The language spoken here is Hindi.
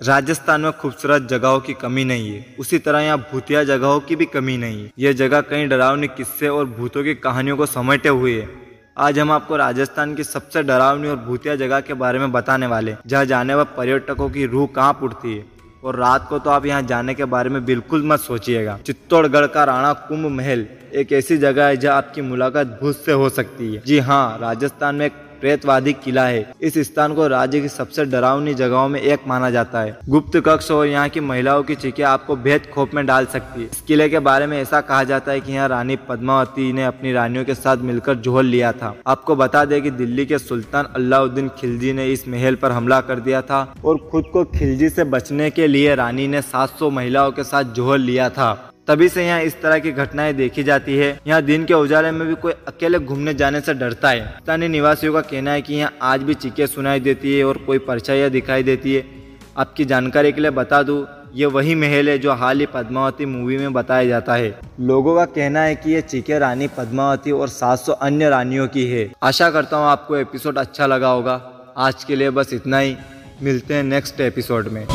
राजस्थान में खूबसूरत जगहों की कमी नहीं है। उसी तरह यहाँ भूतिया जगहों की भी कमी नहीं है। यह जगह कई डरावनी किस्से और भूतों की कहानियों को समेटे हुए है। आज हम आपको राजस्थान की सबसे डरावनी और भूतिया जगह के बारे में बताने वाले जहाँ जाने पर पर्यटकों की रूह काँप उठती है। और रात को तो आप यहाँ जाने के बारे में बिल्कुल मत सोचिएगा। चित्तौड़गढ़ का राणा कुंभ महल एक ऐसी जगह है, जहाँ आपकी मुलाकात भूत से हो सकती है। जी हाँ राजस्थान में एक प्रेतवादी किला है। इस स्थान को राज्य की सबसे डरावनी जगहों में एक माना जाता है। गुप्त कक्ष और यहाँ की महिलाओं की चिकिया आपको बेहद खोप में डाल सकती है। इस किले के बारे में ऐसा कहा जाता है कि यहाँ रानी पद्मावती ने अपनी रानियों के साथ मिलकर जोहल लिया था। आपको बता दें कि दिल्ली के सुल्तान अल्लाउद्दीन खिलजी ने इस महल पर हमला कर दिया था और खुद को खिलजी से बचने के लिए रानी ने 700 महिलाओं के साथ जोहल लिया था। तभी से यहाँ इस तरह की घटनाएँ देखी जाती है। यहाँ दिन के उजाले में भी कोई अकेले घूमने जाने से डरता है। स्थानीय निवासियों का कहना है कि यहाँ आज भी चीखें सुनाई देती है और कोई परछाइयाँ दिखाई देती है। आपकी जानकारी के लिए बता दूँ, ये वही महल है जो हाल ही पद्मावती मूवी में बताया जाता है। लोगों का कहना है कि ये चीखे रानी पद्मावती और 700 अन्य रानियों की है। आशा करता हूँ आपको एपिसोड अच्छा लगा होगा। आज के लिए बस इतना ही। मिलते हैं नेक्स्ट एपिसोड में।